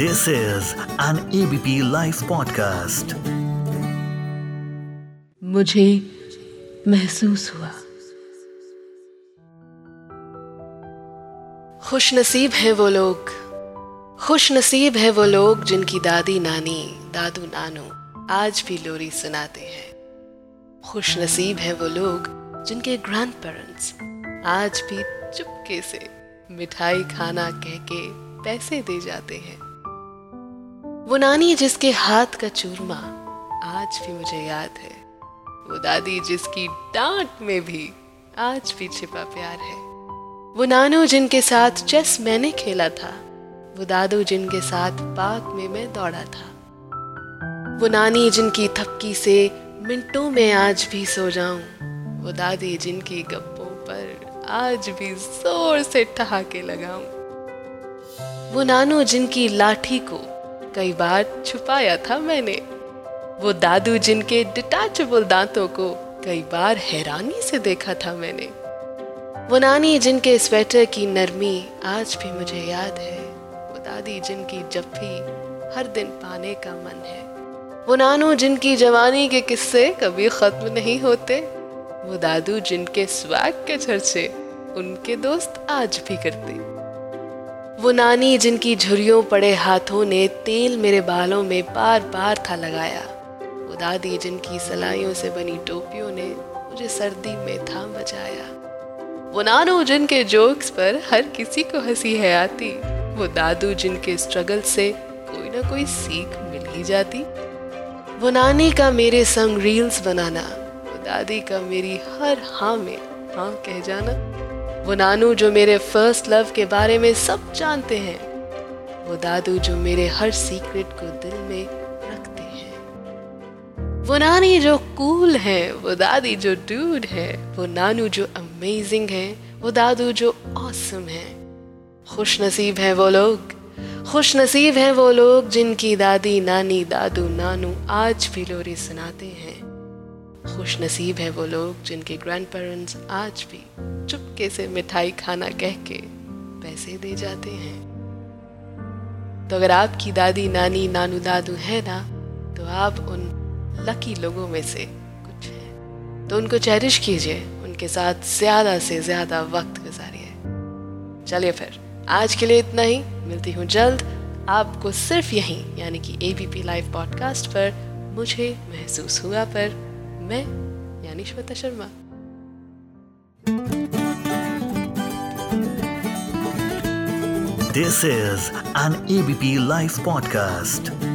This is an ABP Life podcast. मुझे महसूस हुआ। खुश नसीब हैं वो लोग। खुश नसीब है वो लोग जिनकी दादी नानी, दादू नानू आज भी लोरी सुनाते हैं। खुश नसीब है वो लोग जिनके ग्रैंड पेरेंट्स आज भी चुपके से मिठाई खाना कह के पैसे दे जाते हैं। वो नानी जिसके हाथ का चूरमा आज भी मुझे याद है। वो दादी जिसकी डांट में भी आज भी छिपा प्यार है। वो नानू जिनके साथ चेस मैंने खेला था, वो दादू जिनके साथ पार्क में मैं दौड़ा था। वो नानी जिनकी थपकी से मिनटों में आज भी सो जाऊँ, वो दादी जिनकी गप्पों पर आज भी ज़ोर से ठहाके लगाऊँ। वो नानू जिनकी लाठी को कई बार छुपाया था मैंने। वो दादू जिनके डिटैचेबल दांतों को कई बार हैरानी से देखा था मैंने। वो नानी जिनके स्वेटर की नरमी आज भी मुझे याद है। वो दादी जिनकी जब भी हर दिन पाने का मन है। वो नानू जिनकी जवानी के किस्से कभी खत्म नहीं होते। वो दादू जिनके स्वैग के चर्चे उनके दोस्त आज भी करते। वो नानी जिनकी झुरियों पड़े हाथों ने तेल मेरे बालों में बार बार था लगाया। वो दादी जिनकी सलाइयों से बनी टोपियों ने मुझे सर्दी में था बचाया। वो नानू जिनके जोक्स पर हर किसी को हँसी है आती। वो दादू जिनके स्ट्रगल से कोई ना कोई सीख मिल ही जाती। वो नानी का मेरे संग रील्स बनाना। वो दादी का मेरी हर हाँ में हाँ कह जाना। वो नानू जो मेरे फ़र्स्ट लव के बारे में सब जानते हैं। वो दादू जो मेरे हर सीक्रेट को दिल में रखते हैं। वो नानी जो कूल है, वो दादी जो डूड है, वो नानू जो अमेजिंग है, वो दादू जो ऑसम है। खुश नसीब है वो लोग। खुश नसीब हैं वो लोग जिनकी दादी, नानी, दादू, नानू आज भी लोरी सुनाते हैं। खुश नसीब है वो लोग जिनके ग्रैंड पेरेंट्स आज भी चुपके से मिठाई खाना कह के पैसे दे जाते हैं। तो अगर आपकी दादी, नानी, नानू, दादू है ना तो आप उन लकी लोगों में से कुछ हैं। तो उनको चेरिश कीजिए, उनके साथ ज़्यादा से ज़्यादा वक्त गुजारिए। चलिए फिर, आज के लिए इतना ही। मिलती हूँ जल्द। आपको सिर्फ़ यहीं, यानी कि एबीपी लाइव पॉडकास्ट पर मुझे महसूस हुआ पर मैं यानी Shweta Sharma This is an ABP Life podcast.